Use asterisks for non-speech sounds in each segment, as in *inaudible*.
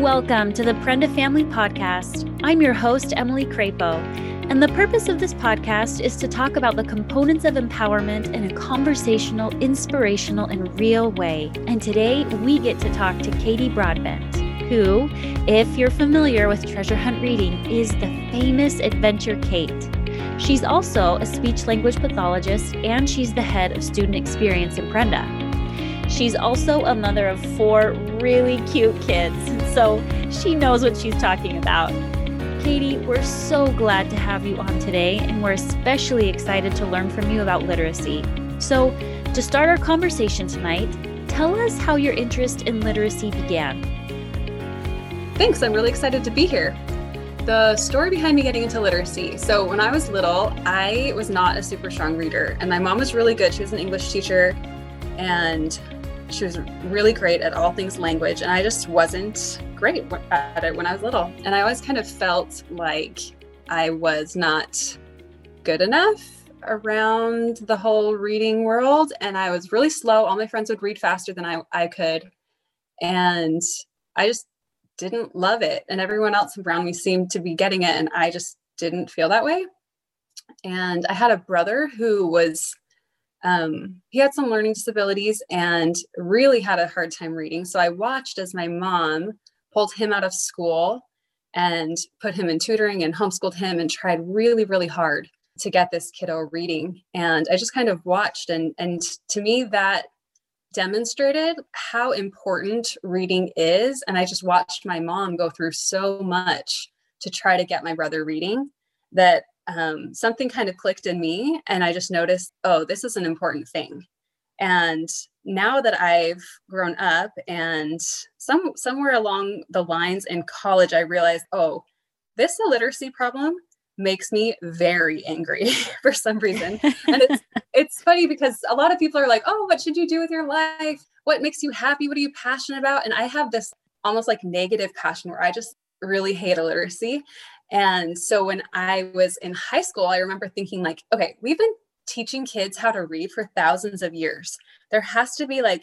Welcome to the Prenda Family Podcast. I'm your host, Emily Crapo, and the purpose of this podcast is to talk about the components of empowerment in a conversational, inspirational, and real way. And today we get to talk to Kaity Broadbent, who, if you're familiar with Treasure Hunt Reading, is the famous Adventure Kait. She's also a speech language pathologist and she's the head of student experience in Prenda. She's also a mother of four really cute kids, so she knows what she's talking about. Kaity, we're so glad to have you on today, and we're especially excited to learn from you about literacy. So, to start our conversation tonight, tell us how your interest in literacy began. Thanks, I'm really excited to be here. The story behind me getting into literacy. So, when I was little, I was not a super strong reader, and my mom was really good. She was an English teacher, and she was really great at all things language, and I just wasn't great at it when I was little. And I always kind of felt like I was not good enough around the whole reading world. And I was really slow. All my friends would read faster than I, I could. And I just didn't love it. And everyone else around me seemed to be getting it. And I just didn't feel that way. And I had a brother who was um, he had some learning disabilities and really had a hard time reading. So I watched as my mom pulled him out of school and put him in tutoring and homeschooled him and tried really, really hard to get this kiddo reading. And I just kind of watched and and to me that demonstrated how important reading is. And I just watched my mom go through so much to try to get my brother reading that um, something kind of clicked in me and i just noticed oh this is an important thing. And now that i've grown up and some somewhere along the lines in college i realized oh this illiteracy problem makes me very angry *laughs* for some reason. And it's *laughs* it's funny because a lot of people are like oh what should you do with your life? What makes you happy? What are you passionate about? And i have this almost like negative passion where i just really hate illiteracy and so when I was in high school, I remember thinking, like, okay, we've been teaching kids how to read for thousands of years. There has to be like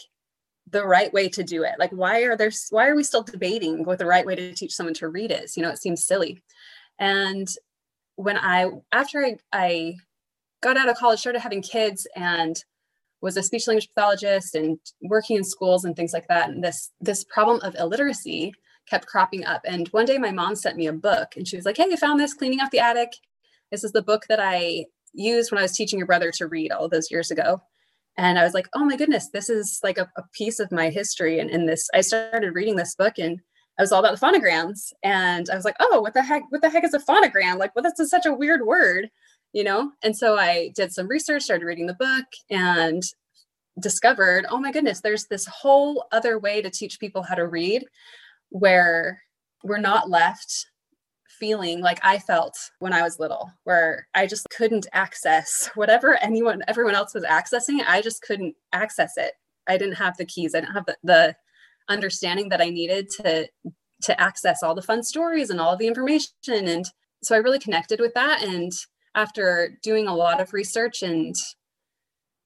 the right way to do it. Like, why are there, why are we still debating what the right way to teach someone to read is? You know, it seems silly. And when I, after I, I got out of college, started having kids and was a speech language pathologist and working in schools and things like that. And this, this problem of illiteracy kept cropping up. And one day my mom sent me a book and she was like, Hey, I found this cleaning out the attic. This is the book that I used when I was teaching your brother to read all those years ago. And I was like, oh my goodness, this is like a, a piece of my history. And in this, I started reading this book and I was all about the phonograms. And I was like, oh, what the heck, what the heck is a phonogram? Like, well, that's such a weird word, you know? And so I did some research, started reading the book and discovered, oh my goodness, there's this whole other way to teach people how to read where we're not left feeling like I felt when I was little, where I just couldn't access whatever anyone, everyone else was accessing. I just couldn't access it. I didn't have the keys. I didn't have the, the understanding that I needed to to access all the fun stories and all the information. And so I really connected with that. And after doing a lot of research and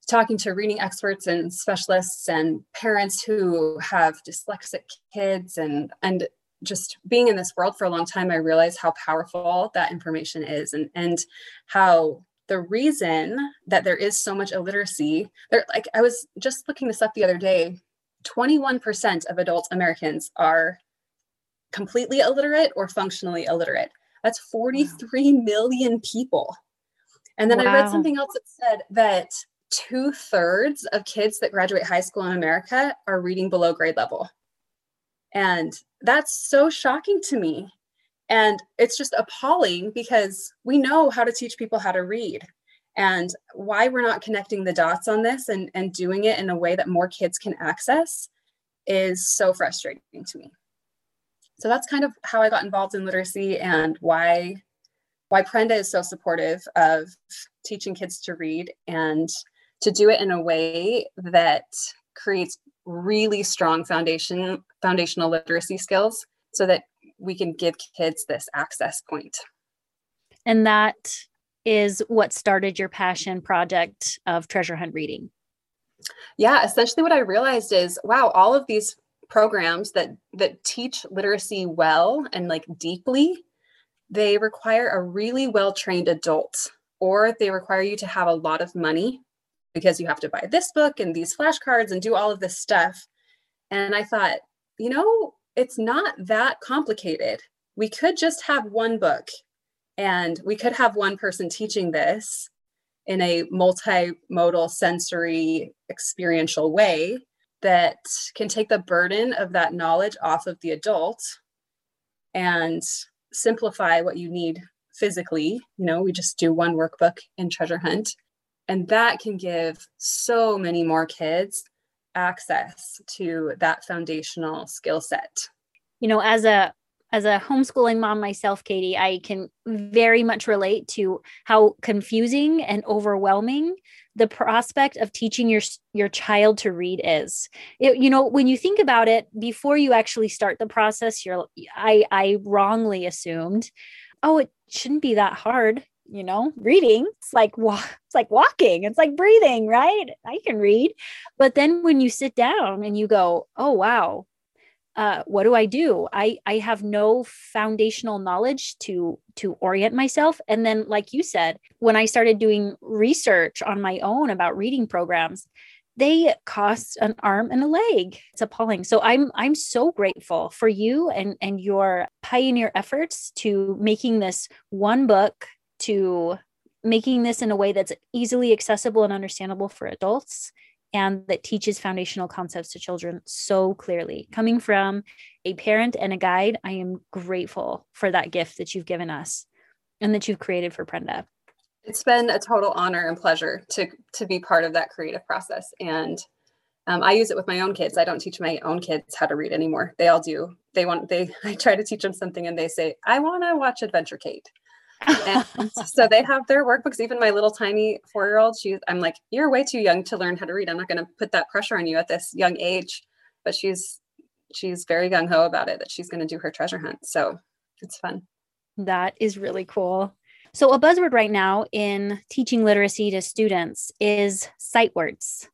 talking to reading experts and specialists and parents who have dyslexic kids and and just being in this world for a long time i realized how powerful that information is and and how the reason that there is so much illiteracy there like i was just looking this up the other day 21% of adult americans are completely illiterate or functionally illiterate that's 43 wow. million people and then wow. i read something else that said that two thirds of kids that graduate high school in America are reading below grade level. And that's so shocking to me. And it's just appalling because we know how to teach people how to read. And why we're not connecting the dots on this and, and doing it in a way that more kids can access is so frustrating to me. So that's kind of how I got involved in literacy and why why Prenda is so supportive of teaching kids to read and to do it in a way that creates really strong foundation foundational literacy skills so that we can give kids this access point. And that is what started your passion project of treasure hunt reading. Yeah essentially what i realized is wow all of these programs that that teach literacy well and like deeply they require a really well trained adult or they require you to have a lot of money because you have to buy this book and these flashcards and do all of this stuff. And i thought you know it's not that complicated. We could just have one book and we could have one person teaching this in a multimodal sensory experiential way that can take the burden of that knowledge off of the adult and simplify what you need physically. You know, we just do one workbook in Treasure Hunt, and that can give so many more kids access to that foundational skill set. You know, as a as a homeschooling mom myself, Kaity, I can very much relate to how confusing and overwhelming the prospect of teaching your your child to read is. It, you know, when you think about it, before you actually start the process, you're I I wrongly assumed, oh, it shouldn't be that hard. You know, reading it's like it's like walking, it's like breathing, right? I can read, but then when you sit down and you go, oh wow, uh, what do I do? I I have no foundational knowledge to to orient myself. And then, like you said, when I started doing research on my own about reading programs, they cost an arm and a leg. It's appalling. So I'm I'm so grateful for you and and your pioneer efforts to making this one book to making this in a way that's easily accessible and understandable for adults and that teaches foundational concepts to children so clearly. Coming from a parent and a guide, I am grateful for that gift that you've given us and that you've created for Prenda. It's been a total honor and pleasure to to be part of that creative process. And um, I use it with my own kids. I don't teach my own kids how to read anymore. They all do. They want they. *laughs* I try to teach them something, and they say, "I want to watch Adventure Kait." So they have their workbooks. Even my little tiny four-year-old she's i'm like you're way too young to learn how to read. I'm not going to put that pressure on you at this young age. But she's she's very gung-ho about it that she's going to do her treasure hunt. So it's fun. That is really cool. So a buzzword right now in teaching literacy to students is sight words.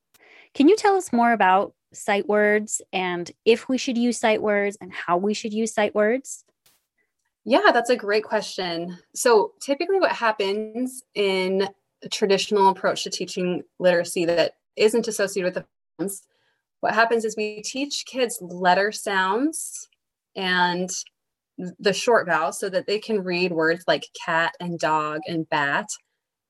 Can you tell us more about sight words and if we should use sight words and how we should use sight words yeah, that's a great question. So, typically, what happens in a traditional approach to teaching literacy that isn't associated with the phones, what happens is we teach kids letter sounds and the short vowels so that they can read words like cat and dog and bat.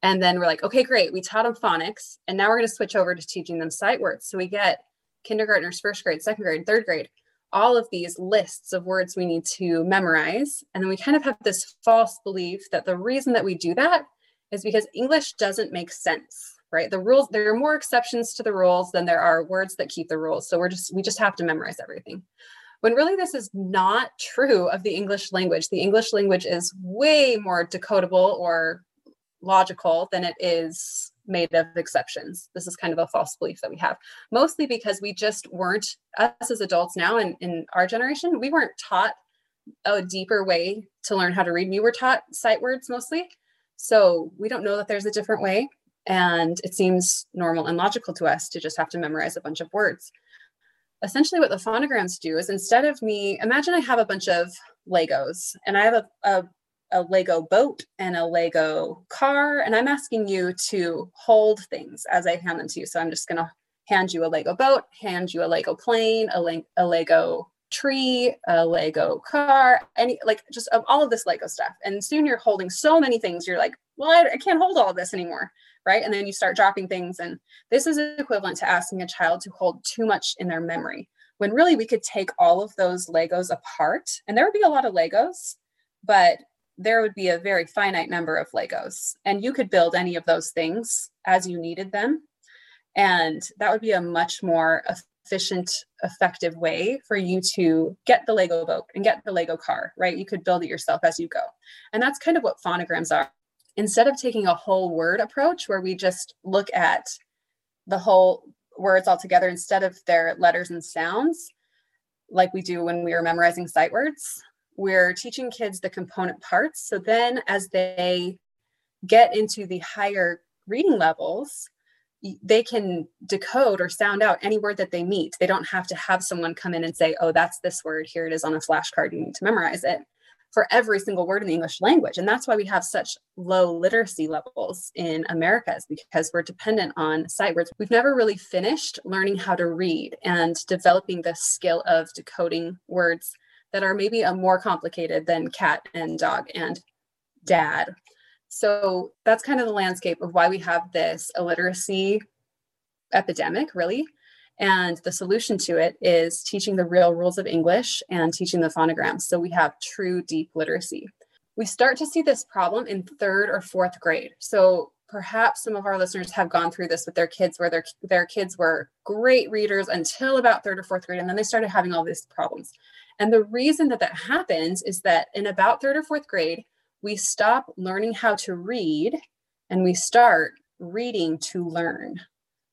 And then we're like, okay, great. We taught them phonics. And now we're going to switch over to teaching them sight words. So we get kindergartners, first grade, second grade, third grade all of these lists of words we need to memorize. And then we kind of have this false belief that the reason that we do that is because English doesn't make sense, right? The rules, there are more exceptions to the rules than there are words that keep the rules. So we're just, we just have to memorize everything. When really this is not true of the English language. The English language is way more decodable or logical than it is made of exceptions. This is kind of a false belief that we have, mostly because we just weren't, us as adults now in, in our generation, we weren't taught a deeper way to learn how to read. We were taught sight words mostly. So we don't know that there's a different way. And it seems normal and logical to us to just have to memorize a bunch of words. Essentially, what the phonograms do is instead of me, imagine I have a bunch of Legos and I have a, a a Lego boat and a Lego car. And I'm asking you to hold things as I hand them to you. So I'm just going to hand you a Lego boat, hand you a Lego plane, a, le- a Lego tree, a Lego car, any like just of all of this Lego stuff. And soon you're holding so many things. You're like, well, I, I can't hold all of this anymore. Right. And then you start dropping things. And this is equivalent to asking a child to hold too much in their memory when really we could take all of those Legos apart. And there would be a lot of Legos, but there would be a very finite number of Legos, and you could build any of those things as you needed them. And that would be a much more efficient, effective way for you to get the Lego boat and get the Lego car, right? You could build it yourself as you go. And that's kind of what phonograms are. Instead of taking a whole word approach where we just look at the whole words all together instead of their letters and sounds, like we do when we are memorizing sight words, we're teaching kids the component parts. So then, as they get into the higher reading levels, they can decode or sound out any word that they meet. They don't have to have someone come in and say, oh, that's this word. Here it is on a flashcard. You need to memorize it for every single word in the English language. And that's why we have such low literacy levels in Americas because we're dependent on sight words. We've never really finished learning how to read and developing the skill of decoding words that are maybe a more complicated than cat and dog and dad so that's kind of the landscape of why we have this illiteracy epidemic, really. And the solution to it is teaching the real rules of English and teaching the phonograms. So we have true deep literacy. We start to see this problem in third or fourth grade. So perhaps some of our listeners have gone through this with their kids where their, their kids were great readers until about third or fourth grade and then they started having all these problems and the reason that that happens is that in about third or fourth grade we stop learning how to read and we start reading to learn,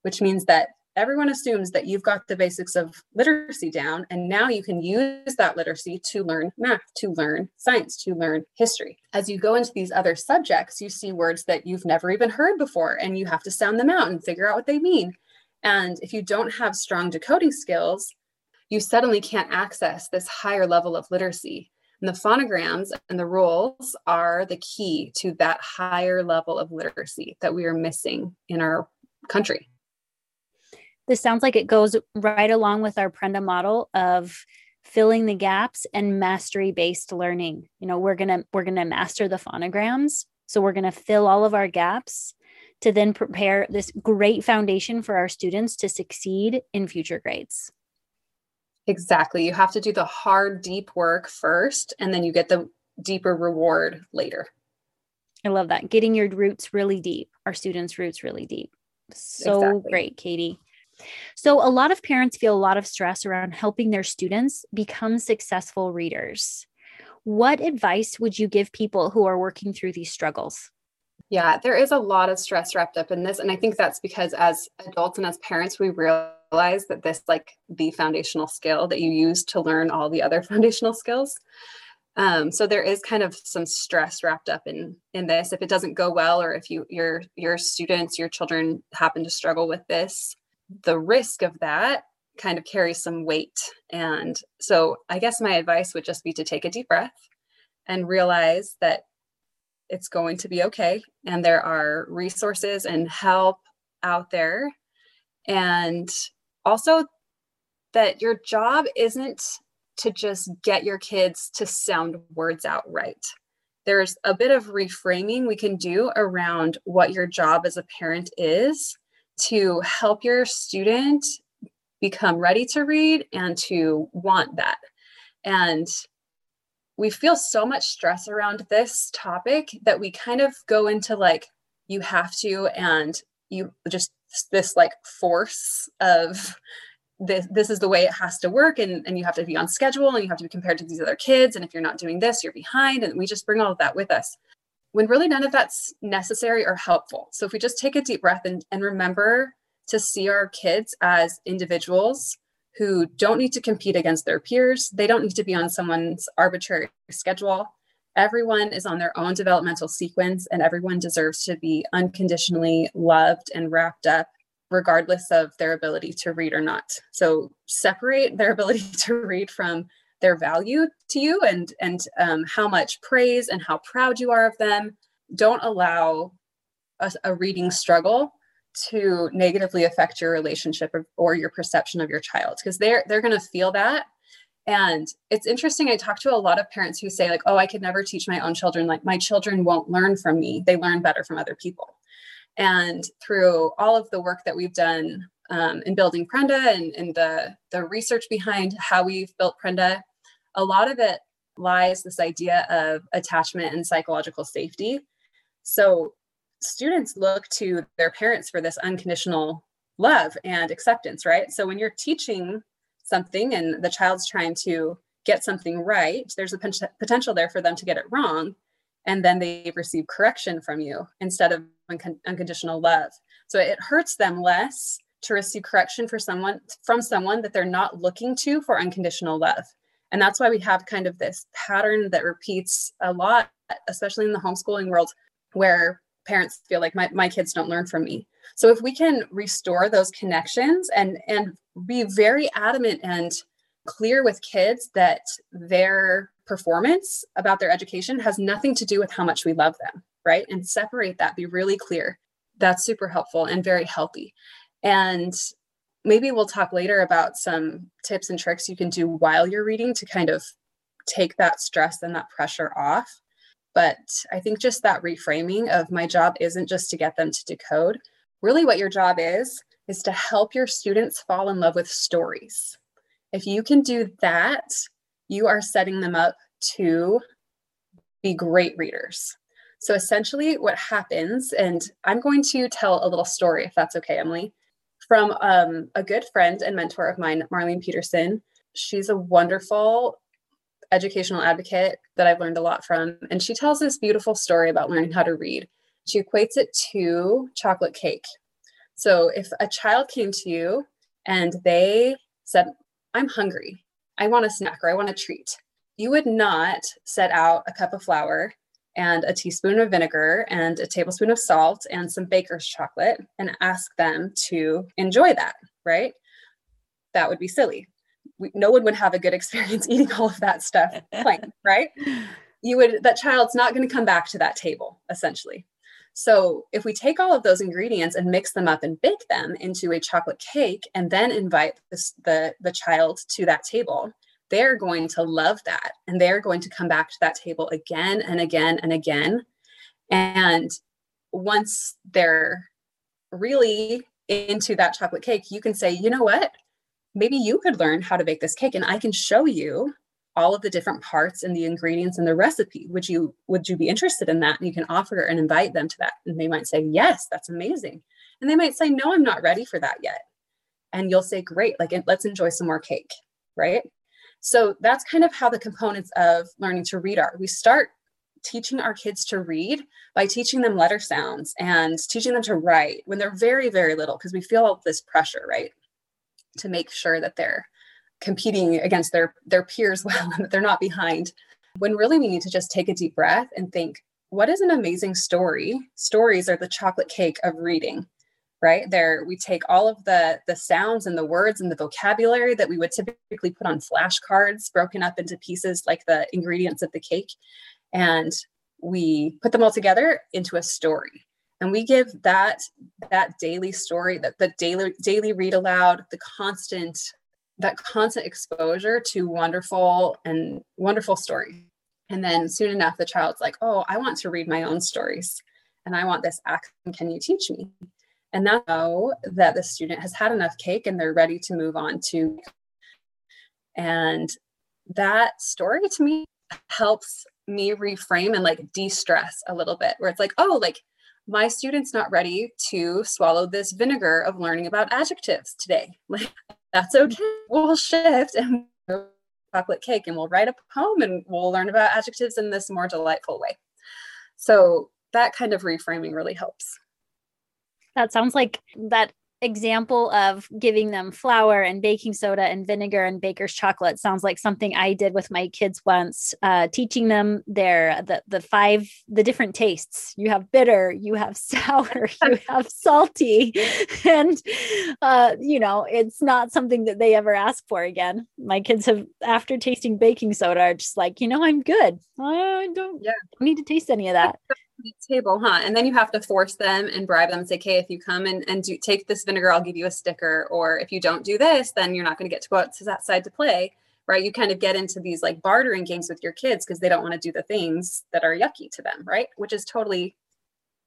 which means that everyone assumes that you've got the basics of literacy down and now you can use that literacy to learn math to learn science to learn history. As you go into these other subjects you see words that you've never even heard before and you have to sound them out and figure out what they mean. And if you don't have strong decoding skills you suddenly can't access this higher level of literacy and the phonograms and the rules are the key to that higher level of literacy that we are missing in our country. This sounds like it goes right along with our Prenda model of filling the gaps and mastery based learning. You know, we're going to we're going to master the phonograms, so we're going to fill all of our gaps to then prepare this great foundation for our students to succeed in future grades. Exactly. You have to do the hard, deep work first, and then you get the deeper reward later. I love that. Getting your roots really deep, our students' roots really deep. So exactly. great, Kaity. So, a lot of parents feel a lot of stress around helping their students become successful readers. What advice would you give people who are working through these struggles? Yeah, there is a lot of stress wrapped up in this. And I think that's because as adults and as parents, we realize realize that this like the foundational skill that you use to learn all the other *laughs* foundational skills. Um, so there is kind of some stress wrapped up in in this. If it doesn't go well or if you your your students your children happen to struggle with this the risk of that kind of carries some weight. And so i guess my advice would just be to take a deep breath and realize that it's going to be okay and there are resources and help out there. And also that your job isn't to just get your kids to sound words out right. There's a bit of reframing we can do around what your job as a parent is to help your student become ready to read and to want that. And we feel so much stress around this topic that we kind of go into like, you have to, and you just this like force of this this is the way it has to work and, and you have to be on schedule and you have to be compared to these other kids. And if you're not doing this you're behind. And we just bring all of that with us. When really none of that's necessary or helpful. So if we just take a deep breath and, and remember to see our kids as individuals who don't need to compete against their peers. They don't need to be on someone's arbitrary schedule everyone is on their own developmental sequence and everyone deserves to be unconditionally loved and wrapped up regardless of their ability to read or not. So separate their ability *laughs* to read from their value to you and and um, how much praise and how proud you are of them. Don't allow a, a reading struggle to negatively affect your relationship or, or your perception of your child because they're they're going to feel that and it's interesting. I talk to a lot of parents who say, like, oh, I could never teach my own children. Like, my children won't learn from me. They learn better from other people. And through all of the work that we've done um, in building Prenda and, and the, the research behind how we've built Prenda, a lot of it lies this idea of attachment and psychological safety. So students look to their parents for this unconditional love and acceptance, right? So when you're teaching something and the child's trying to get something right, there's a potential there for them to get it wrong. And then they receive correction from you instead of un- unconditional love. So it hurts them less to receive correction for someone from someone that they're not looking to for unconditional love. And that's why we have kind of this pattern that repeats a lot, especially in the homeschooling world, where parents feel like my, my kids don't learn from me. So if we can restore those connections and and be very adamant and clear with kids that their performance about their education has nothing to do with how much we love them, right? And separate that, be really clear. That's super helpful and very healthy. And maybe we'll talk later about some tips and tricks you can do while you're reading to kind of take that stress and that pressure off. But I think just that reframing of my job isn't just to get them to decode. Really, what your job is, is to help your students fall in love with stories. If you can do that, you are setting them up to be great readers. So essentially, what happens, and I'm going to tell a little story if that's okay, Emily, from um, a good friend and mentor of mine, Marlene Peterson. She's a wonderful educational advocate that I've learned a lot from. And she tells this beautiful story about learning how to read. She equates it to chocolate cake. So if a child came to you and they said, I'm hungry, I want a snack or I want a treat, you would not set out a cup of flour and a teaspoon of vinegar and a tablespoon of salt and some baker's chocolate and ask them to enjoy that, right? That would be silly we, no one would have a good experience *laughs* eating all of that stuff plain, right? *laughs* You would that child's not going to come back to that table essentially. So if we take all of those ingredients and mix them up and bake them into a chocolate cake and then invite this, the the child to that table, they're going to love that and they're going to come back to that table again and again and again. And once they're really into that chocolate cake, you can say, you know what? maybe you could learn how to bake this cake and I can show you all of the different parts and the ingredients in the recipe. Would you would you be interested in that? And you can offer and invite them to that. And they might say, "Yes, that's amazing." And they might say, "No, I'm not ready for that yet." And you'll say, "Great, like let's enjoy some more cake." Right? So that's kind of how the components of learning to read are. We start teaching our kids to read by teaching them letter sounds and teaching them to write when they're very very little because we feel this pressure, right? to make sure that they're competing against their their peers *laughs* well and that they're not behind when really we need to just take a deep breath and think what is an amazing story? Stories are the chocolate cake of reading right? There we take all of the the sounds and the words and the vocabulary that we would typically put on flashcards broken up into pieces like the ingredients of the cake and we put them all together into a story. And we give that that daily story that the daily daily read aloud the constant that constant exposure to wonderful and wonderful story and then soon enough the child's like oh i want to read my own stories and i want this action can you teach me and now know that the student has had enough cake and they're ready to move on to and that story to me helps me reframe and like de-stress a little bit where it's like oh like my student's not ready to swallow this vinegar of learning about adjectives today. *laughs* Like, that's okay. We'll shift and chocolate cake and we'll write a poem and we'll learn about adjectives in this more delightful way. So that kind of reframing really helps. That sounds like that example of giving them flour and baking soda and vinegar and baker's chocolate sounds like something I did with my kids once, uh, teaching them their the the five the different tastes. You have bitter, you have *laughs* sour, you have salty, *laughs* and uh, you know it's not something that they ever ask for again. My kids have after tasting baking soda are just like you know I'm good. I don't yeah. need to taste any of that table, huh? And then you have to force them and bribe them and say, okay, if you come and, and do take this vinegar, I'll give you a sticker. Or if you don't do this, then you're not going to get to go out to that side to play. Right. You kind of get into these like bartering games with your kids because they don't want to do the things that are yucky to them, right? Which is totally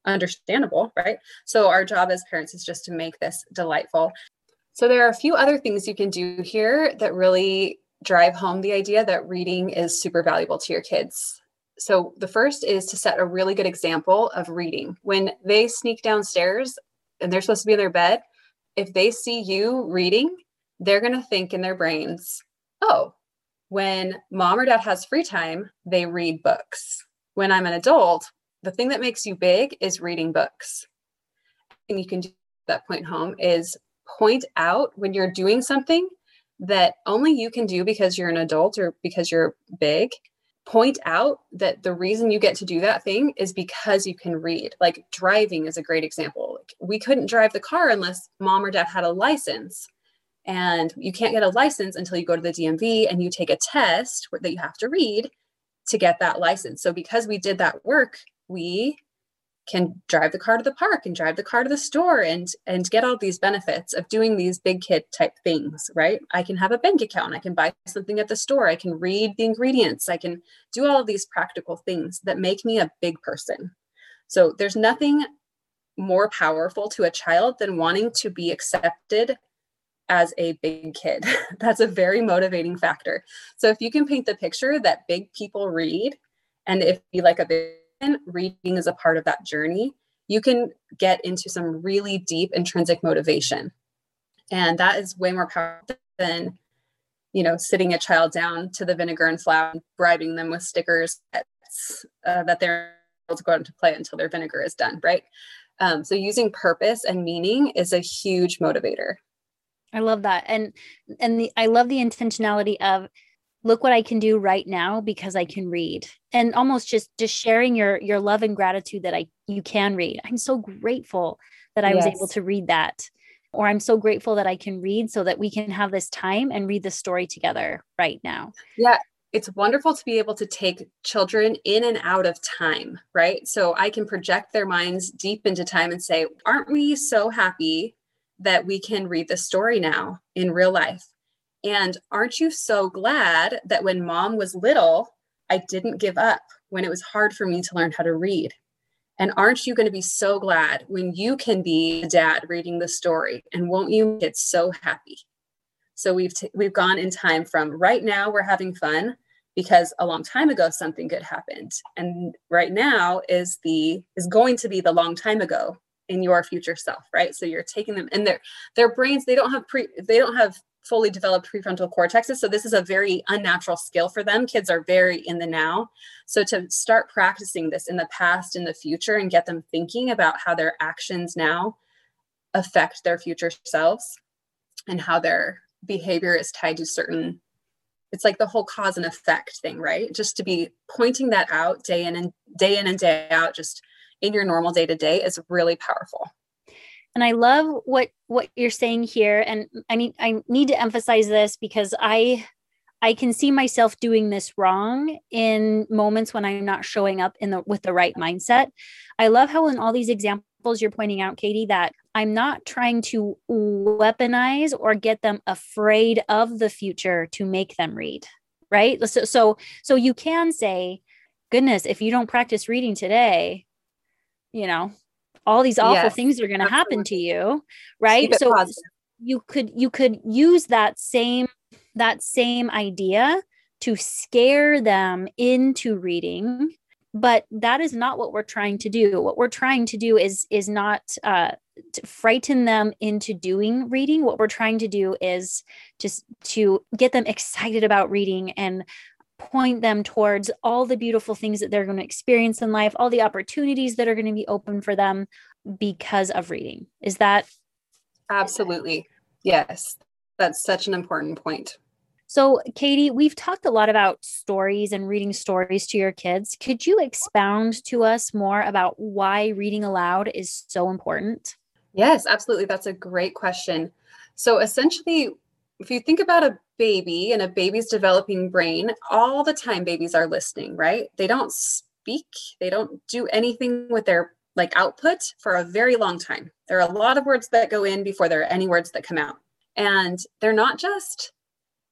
understandable, right? So our job as parents is just to make this delightful. So there are a few other things you can do here that really drive home the idea that reading is super valuable to your kids so the first is to set a really good example of reading. When they sneak downstairs and they're supposed to be in their bed, if they see you reading, they're going to think in their brains, oh, when mom or dad has free time, they read books. When I'm an adult, the thing that makes you big is reading books. And you can do that point home is point out when you're doing something that only you can do because you're an adult or because you're big point out that the reason you get to do that thing is because you can read. Like driving is a great example. We couldn't drive the car unless mom or dad had a license. And you can't get a license until you go to the DMV and you take a test that you have to read to get that license. So because we did that work, we can drive the car to the park and drive the car to the store and and get all these benefits of doing these big kid type things right? I can have a bank account. I can buy something at the store. I can read the ingredients. I can do all of these practical things that make me a big person. So there's nothing more powerful to a child than wanting to be accepted as a big kid. *laughs* That's a very motivating factor. So if you can paint the picture that big people read and if you like a big reading is a part of that journey, you can get into some really deep intrinsic motivation. And that is way more powerful than, you know, sitting a child down to the vinegar and flour, bribing them with stickers uh, that they're able to go out and play until their vinegar is done, right? Um, so using purpose and meaning is a huge motivator. I love that. And and the I love the intentionality of look what i can do right now because i can read. And almost just just sharing your your love and gratitude that i you can read. I'm so grateful that i yes. was able to read that. Or i'm so grateful that i can read so that we can have this time and read the story together right now. Yeah it's wonderful to be able to take children in and out of time right? So i can project their minds deep into time and say aren't we so happy that we can read the story now in real life and aren't you so glad that when mom was little, I didn't give up when it was hard for me to learn how to read? And aren't you going to be so glad when you can be dad reading the story? And won't you get so happy? So we've t- we've gone in time from right now we're having fun because a long time ago something good happened, and right now is the is going to be the long time ago in your future self, right? So you're taking them and their their brains they don't have pre they don't have fully developed prefrontal cortexes. So this is a very unnatural skill for them. Kids are very in the now. So to start practicing this in the past, in the future, and get them thinking about how their actions now affect their future selves and how their behavior is tied to certain it's like the whole cause and effect thing right just to be pointing that out day in and day in and day out just in your normal day to day is really powerful and i love what what you're saying here. And i mean i need to emphasize this because i i can see myself doing this wrong in moments when i'm not showing up in the with the right mindset. I love how in all these examples you're pointing out kaity that i'm not trying to weaponize or get them afraid of the future to make them read right? So so so you can say goodness if you don't practice reading today you know all these awful yes, things are going to happen to you right? so positive. you could you could use that same that same idea to scare them into reading but that is not what we're trying to do. What we're trying to do is is not uh, to frighten them into doing reading. What we're trying to do is just to get them excited about reading and point them towards all the beautiful things that they're going to experience in life, all the opportunities that are going to be open for them because of reading. Is that absolutely? Yes. That's such an important point. So, Kaity, we've talked a lot about stories and reading stories to your kids. Could you expound to us more about why reading aloud is so important? Yes, absolutely. That's a great question. So, essentially, if you think about a baby and a baby's developing brain, all the time babies are listening, right? They don't speak, they don't do anything with their like output for a very long time. There are a lot of words that go in before there are any words that come out. And they're not just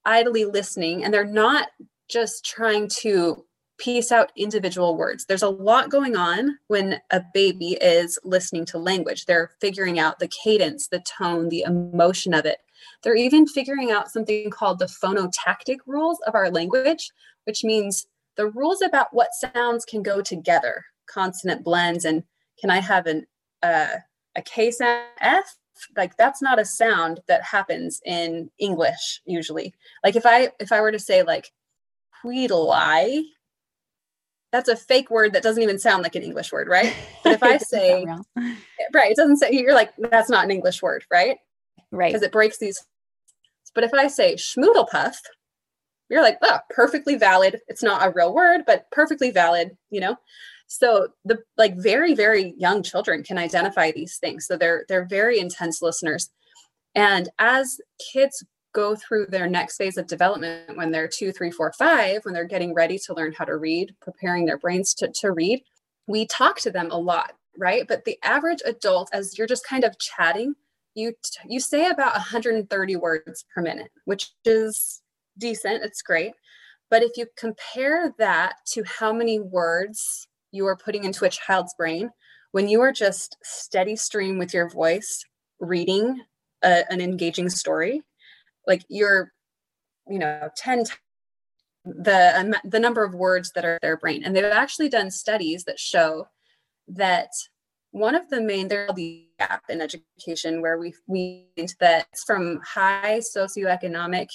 idly listening and they're not just trying to piece out individual words. There's a lot going on when a baby is listening to language. They're figuring out the cadence, the tone, the emotion of it. They're even figuring out something called the phonotactic rules of our language, which means the rules about what sounds can go together, consonant blends, and can I have an uh, a K sound F? Like that's not a sound that happens in English usually. Like if I if I were to say like Tweedle-eye, that's a fake word that doesn't even sound like an English word, right? *laughs* But if I say *laughs* right, it doesn't say you're like that's not an English word, right? right because it breaks these but if i say schmoodlepuff You're like, oh, perfectly valid. It's not a real word, but perfectly valid, you know? So the like very, very young children can identify these things. So they're they're very intense listeners. And as kids go through their next phase of development when they're two, three, four, five, when they're getting ready to learn how to read, preparing their brains to, to read, we talk to them a lot, right? But the average adult, as you're just kind of chatting, you you say about 130 words per minute, which is decent. It's great. But if you compare that to how many words you are putting into a child's brain when you are just steady stream with your voice reading a, an engaging story like you're you know 10 the um, the number of words that are their brain. And they've actually done studies that show that one of the main there's the gap in education where we we that from high socioeconomic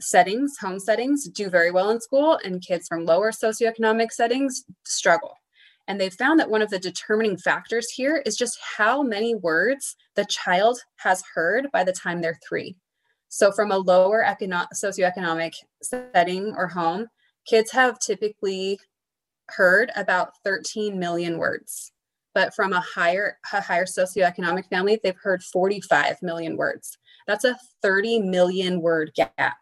settings home settings do very well in school and kids from lower socioeconomic settings struggle. And they've found that one of the determining factors here is just how many words the child has heard by the time they're three so, from a lower econo- socioeconomic setting or home, kids have typically heard about 13 million words. But from a higher, a higher socioeconomic family, they've heard 45 million words. That's a 30 million word gap,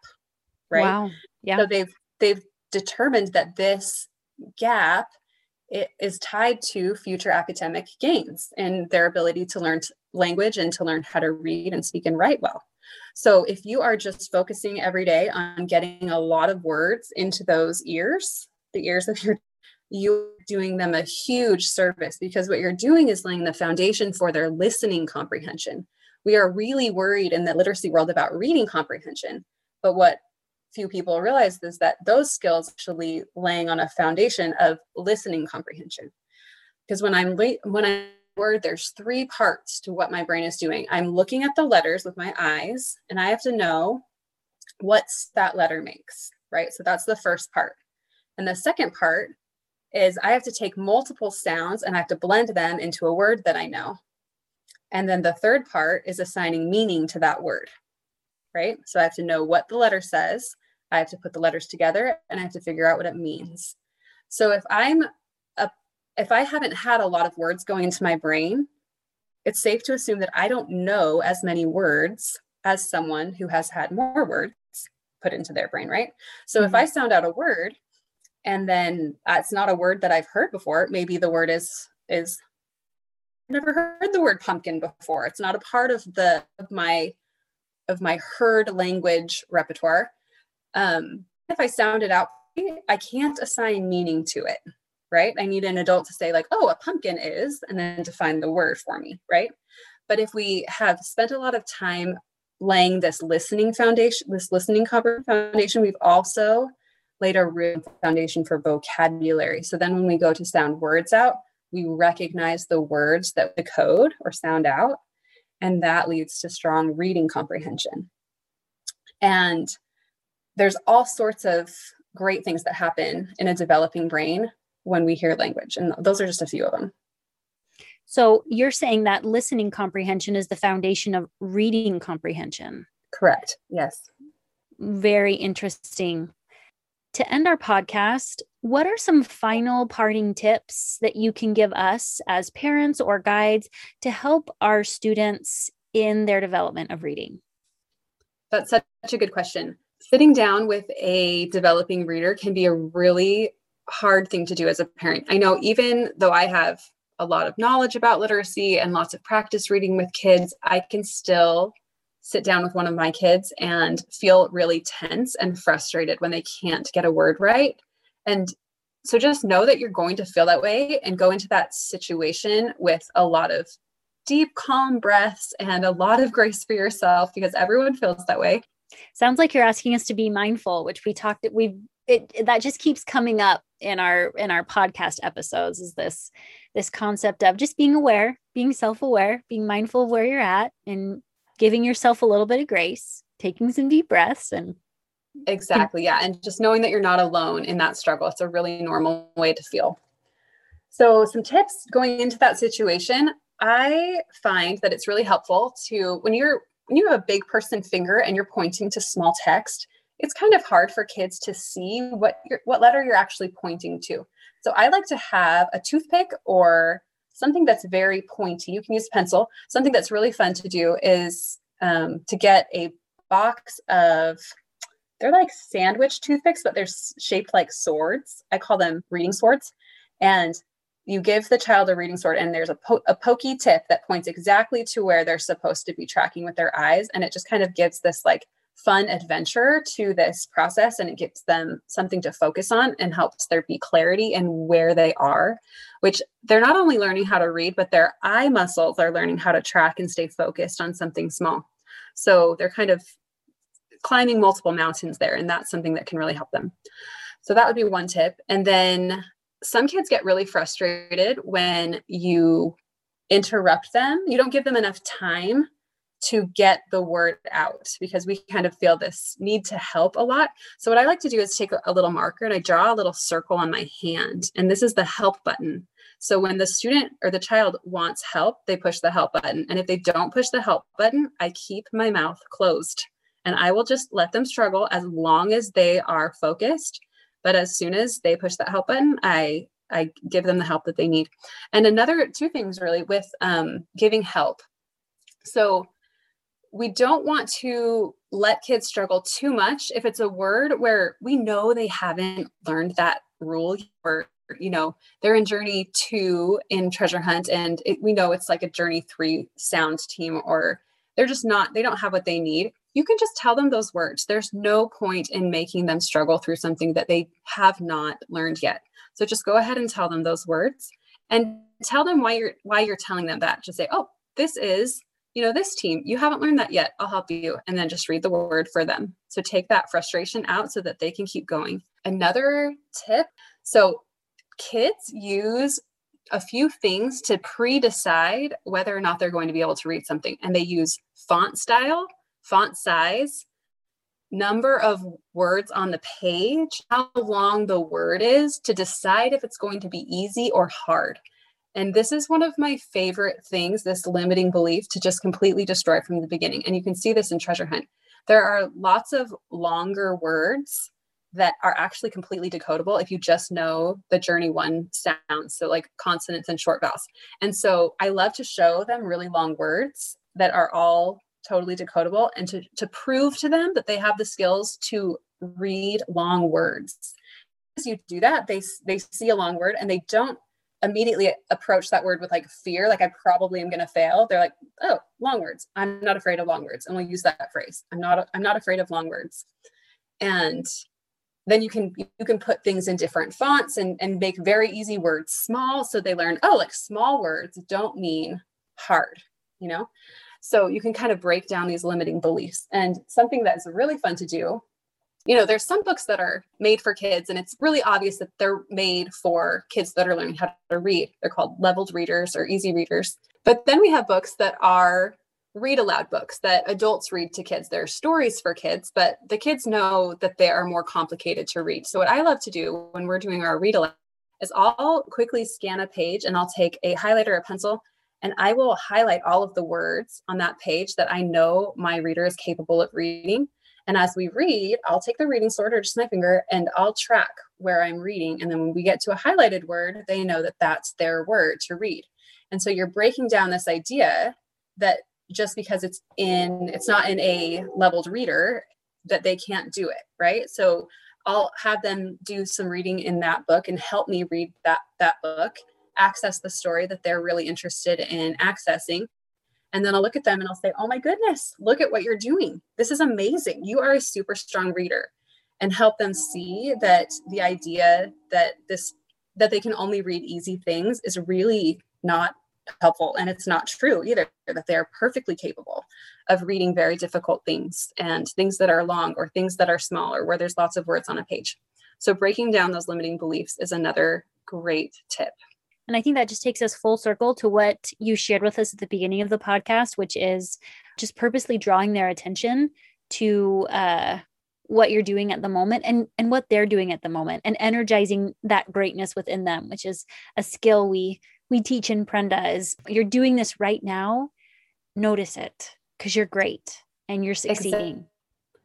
right? Wow. Yeah. So they've they've determined that this gap it is tied to future academic gains and their ability to learn language and to learn how to read and speak and write well. So if you are just focusing every day on getting a lot of words into those ears, the ears of *laughs* your you're doing them a huge service because what you're doing is laying the foundation for their listening comprehension. We are really worried in the literacy world about reading comprehension, but what few people realize is that those skills actually laying on a foundation of listening comprehension. Because when I'm late, when I word, there's three parts to what my brain is doing. I'm looking at the letters with my eyes, and I have to know what that letter makes, right? So that's the first part. And the second part is I have to take multiple sounds and I have to blend them into a word that I know. And then the third part is assigning meaning to that word, right? So I have to know what the letter says. I have to put the letters together and I have to figure out what it means. So if I'm if I haven't had a lot of words going into my brain, it's safe to assume that I don't know as many words as someone who has had more words put into their brain, right? So mm-hmm. if I sound out a word and then uh, it's not a word that I've heard before, maybe the word is is never heard the word pumpkin before. It's not a part of the of my of my heard language repertoire. Um, if I sound it out, I can't assign meaning to it right? I need an adult to say, like, oh, a pumpkin is, and then define the word for me, right? But if we have spent a lot of time laying this listening foundation, this listening cover foundation, we've also laid a real foundation for vocabulary. So then when we go to sound words out, we recognize the words that the code or sound out, and that leads to strong reading comprehension. And there's all sorts of great things that happen in a developing brain when we hear language. And those are just a few of them. So you're saying that listening comprehension is the foundation of reading comprehension. Correct. Yes. Very interesting. To end our podcast, what are some final parting tips that you can give us as parents or guides to help our students in their development of reading? That's such a good question. Sitting down with a developing reader can be a really hard thing to do as a parent. I know even though I have a lot of knowledge about literacy and lots of practice reading with kids, I can still sit down with one of my kids and feel really tense and frustrated when they can't get a word right. And so just know that you're going to feel that way and go into that situation with a lot of deep, calm breaths and a lot of grace for yourself because everyone feels that way. Sounds like you're asking us to be mindful, which we talked we've it that just keeps coming up in our in our podcast episodes is this this concept of just being aware being self-aware being mindful of where you're at and giving yourself a little bit of grace taking some deep breaths and exactly yeah and just knowing that you're not alone in that struggle. It's a really normal way to feel. So some tips going into that situation. I find that it's really helpful to when you're when you have a big person finger and you're pointing to small text it's kind of hard for kids to see what what letter you're actually pointing to. So I like to have a toothpick or something that's very pointy. You can use a pencil. Something that's really fun to do is um, to get a box of they're like sandwich toothpicks, but they're shaped like swords. I call them reading swords. And you give the child a reading sword, and there's a, po- a pokey tip that points exactly to where they're supposed to be tracking with their eyes. And it just kind of gives this like fun adventure to this process and it gives them something to focus on and helps there be clarity in where they are which they're not only learning how to read but their eye muscles are learning how to track and stay focused on something small. So they're kind of climbing multiple mountains there and that's something that can really help them. So that would be one tip. And then some kids get really frustrated when you interrupt them. You don't give them enough time to get the word out because we kind of feel this need to help a lot. So, what I like to do is take a, little marker and I draw a little circle on my hand. And this is the help button. So, when the student or the child wants help, they push the help button. And if they don't push the help button, I keep my mouth closed and I will just let them struggle as long as they are focused. But as soon as they push that help button, I I give them the help that they need. And another two things really with um, giving help. So we don't want to let kids struggle too much if it's a word where we know they haven't learned that rule or you know they're in journey two in treasure hunt and it, we know it's like a journey three sound team or they're just not they don't have what they need. You can just tell them those words. There's no point in making them struggle through something that they have not learned yet. So just go ahead and tell them those words and tell them why you're why you're telling them that. Just say oh this is you know, this team, you haven't learned that yet. I'll help you. And then just read the word for them. So take that frustration out so that they can keep going. Another tip so kids use a few things to pre decide whether or not they're going to be able to read something. And they use font style, font size, number of words on the page, how long the word is to decide if it's going to be easy or hard. And this is one of my favorite things, this limiting belief to just completely destroy from the beginning. And you can see this in Treasure Hunt. There are lots of longer words that are actually completely decodable if you just know the journey one sounds. So, like consonants and short vowels. And so, I love to show them really long words that are all totally decodable and to, to prove to them that they have the skills to read long words. As you do that, they, they see a long word and they don't immediately approach that word with like fear, like I probably am going to fail. They're like, oh, long words. I'm not afraid of long words, and we'll use that phrase. I'm not. I'm not afraid of long words, and then you can you can put things in different fonts and and make very easy words small, so they learn. Oh, like small words don't mean hard, you know. So you can kind of break down these limiting beliefs. And something that's really fun to do you know, there's some books that are made for kids, and it's really obvious that they're made for kids that are learning how to read. They're called leveled readers or easy readers. But then we have books that are read aloud books that adults read to kids. They're stories for kids, but the kids know that they are more complicated to read. So, what I love to do when we're doing our read aloud is I'll quickly scan a page and I'll take a highlighter, or a pencil, and I will highlight all of the words on that page that I know my reader is capable of reading. And as we read, I'll take the reading sword or just my finger and I'll track where I'm reading. And then when we get to a highlighted word, they know that that's their word to read. And so you're breaking down this idea that just because it's in, it's not in a leveled reader, that they can't do it, right? So I'll have them do some reading in that book and help me read that that book, access the story that they're really interested in accessing and then I'll look at them and I'll say, Oh my goodness, look at what you're doing. This is amazing. You are a super strong reader. And help them see that the idea that this that they can only read easy things is really not helpful and it's not true either that they are perfectly capable of reading very difficult things and things that are long or things that are small or where there's lots of words on a page so breaking down those limiting beliefs is another great tip and I think that just takes us full circle to what you shared with us at the beginning of the podcast, which is just purposely drawing their attention to uh, what you're doing at the moment and and what they're doing at the moment and energizing that greatness within them which is a skill we we teach in prenda is you're doing this right now notice it because you're great and you're succeeding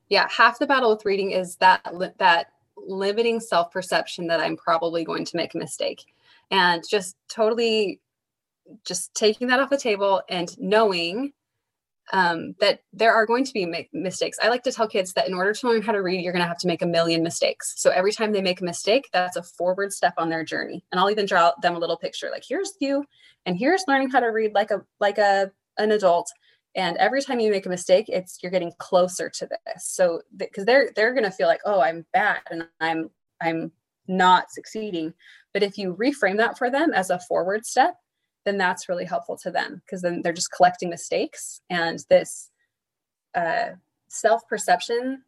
Yeah, half the battle with reading is that that limiting self-perception that I'm probably going to make a mistake. And just totally just taking that off the table and knowing um, that there are going to be mistakes. I like to tell kids that in order to learn how to read, you're going to have to make a million mistakes. So every time they make a mistake, that's a forward step on their journey. And I'll even draw them a little picture like here's you, and here's learning how to read like a like a an adult. And every time you make a mistake, it's you're getting closer to this. So because they're they're going to feel like oh I'm bad and I'm I'm not succeeding. But if you reframe that for them as a forward step, then that's really helpful to them because then they're just collecting mistakes and this uh, self perception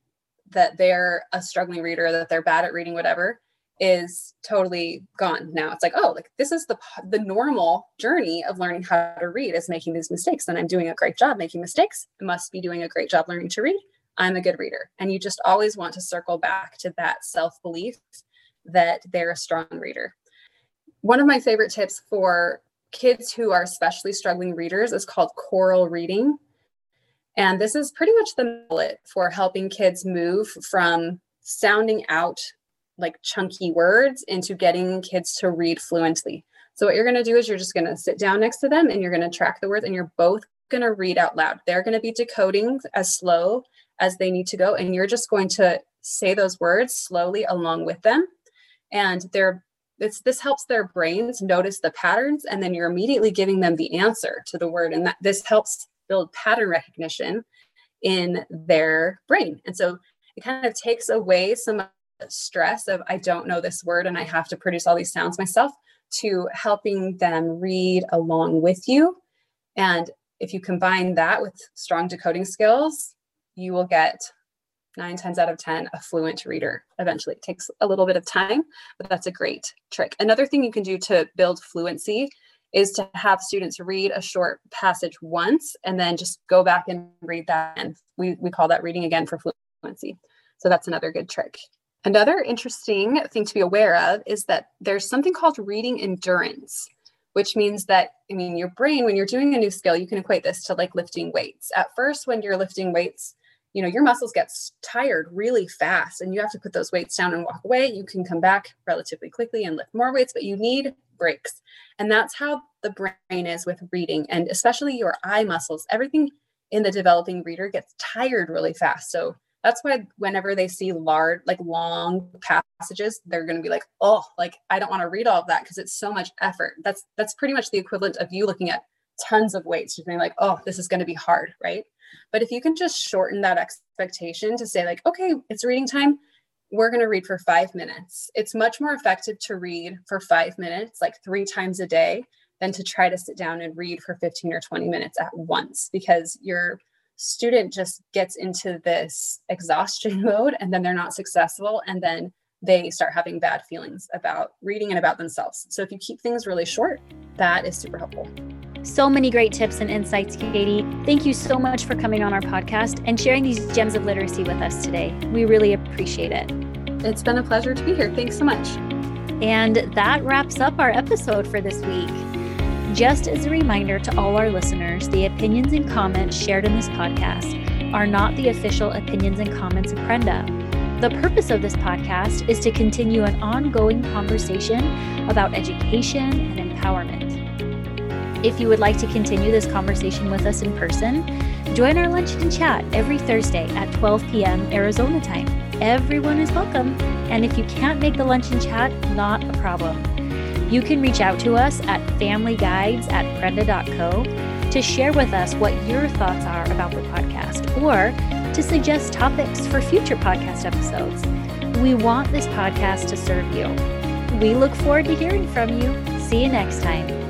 that they're a struggling reader, that they're bad at reading, whatever, is totally gone now. It's like, oh, like this is the the normal journey of learning how to read is making these mistakes. And I'm doing a great job making mistakes. I must be doing a great job learning to read. I'm a good reader. And you just always want to circle back to that self belief that they're a strong reader. One of my favorite tips for kids who are especially struggling readers is called choral reading. And this is pretty much the bullet for helping kids move from sounding out like chunky words into getting kids to read fluently. So, what you're going to do is you're just going to sit down next to them and you're going to track the words and you're both going to read out loud. They're going to be decoding as slow as they need to go. And you're just going to say those words slowly along with them. And they're this this helps their brains notice the patterns and then you're immediately giving them the answer to the word. And that this helps build pattern recognition in their brain. And so it kind of takes away some stress of i don't know this word and i have to produce all these sounds myself to helping them read along with you. And if you combine that with strong decoding skills you will get nine times out of 10 a fluent reader eventually. It takes a little bit of time, but that's a great trick. Another thing you can do to build fluency is to have students read a short passage once and then just go back and read that. And we, we call that reading again for fluency. So that's another good trick. Another interesting thing to be aware of is that there's something called reading endurance, which means that, I mean, your brain, when you're doing a new skill, you can equate this to like lifting weights. At first, when you're lifting weights, you know your muscles get tired really fast and you have to put those weights down and walk away. You can come back relatively quickly and lift more weights but you need breaks. And that's how the brain is with reading and especially your eye muscles. Everything in the developing reader gets tired really fast. So that's why whenever they see large like long passages they're going to be like oh like i don't want to read all of that because it's so much effort. That's that's pretty much the equivalent of you looking at tons of weights just being like oh this is going to be hard right but if you can just shorten that expectation to say, like, okay, it's reading time, we're going to read for five minutes. It's much more effective to read for five minutes, like three times a day, than to try to sit down and read for 15 or 20 minutes at once because your student just gets into this exhaustion *laughs* mode and then they're not successful. And then they start having bad feelings about reading and about themselves. So if you keep things really short, that is super helpful. So many great tips and insights, Kaity. Thank you so much for coming on our podcast and sharing these gems of literacy with us today. We really appreciate it. It's been a pleasure to be here. Thanks so much. And that wraps up our episode for this week. Just as a reminder to all our listeners, the opinions and comments shared in this podcast are not the official opinions and comments of Prenda. The purpose of this podcast is to continue an ongoing conversation about education and empowerment. If you would like to continue this conversation with us in person, join our lunch and chat every Thursday at 12 p.m. Arizona time. Everyone is welcome. And if you can't make the lunch and chat, not a problem. You can reach out to us at familyguides at prenda.co to share with us what your thoughts are about the podcast or to suggest topics for future podcast episodes. We want this podcast to serve you. We look forward to hearing from you. See you next time.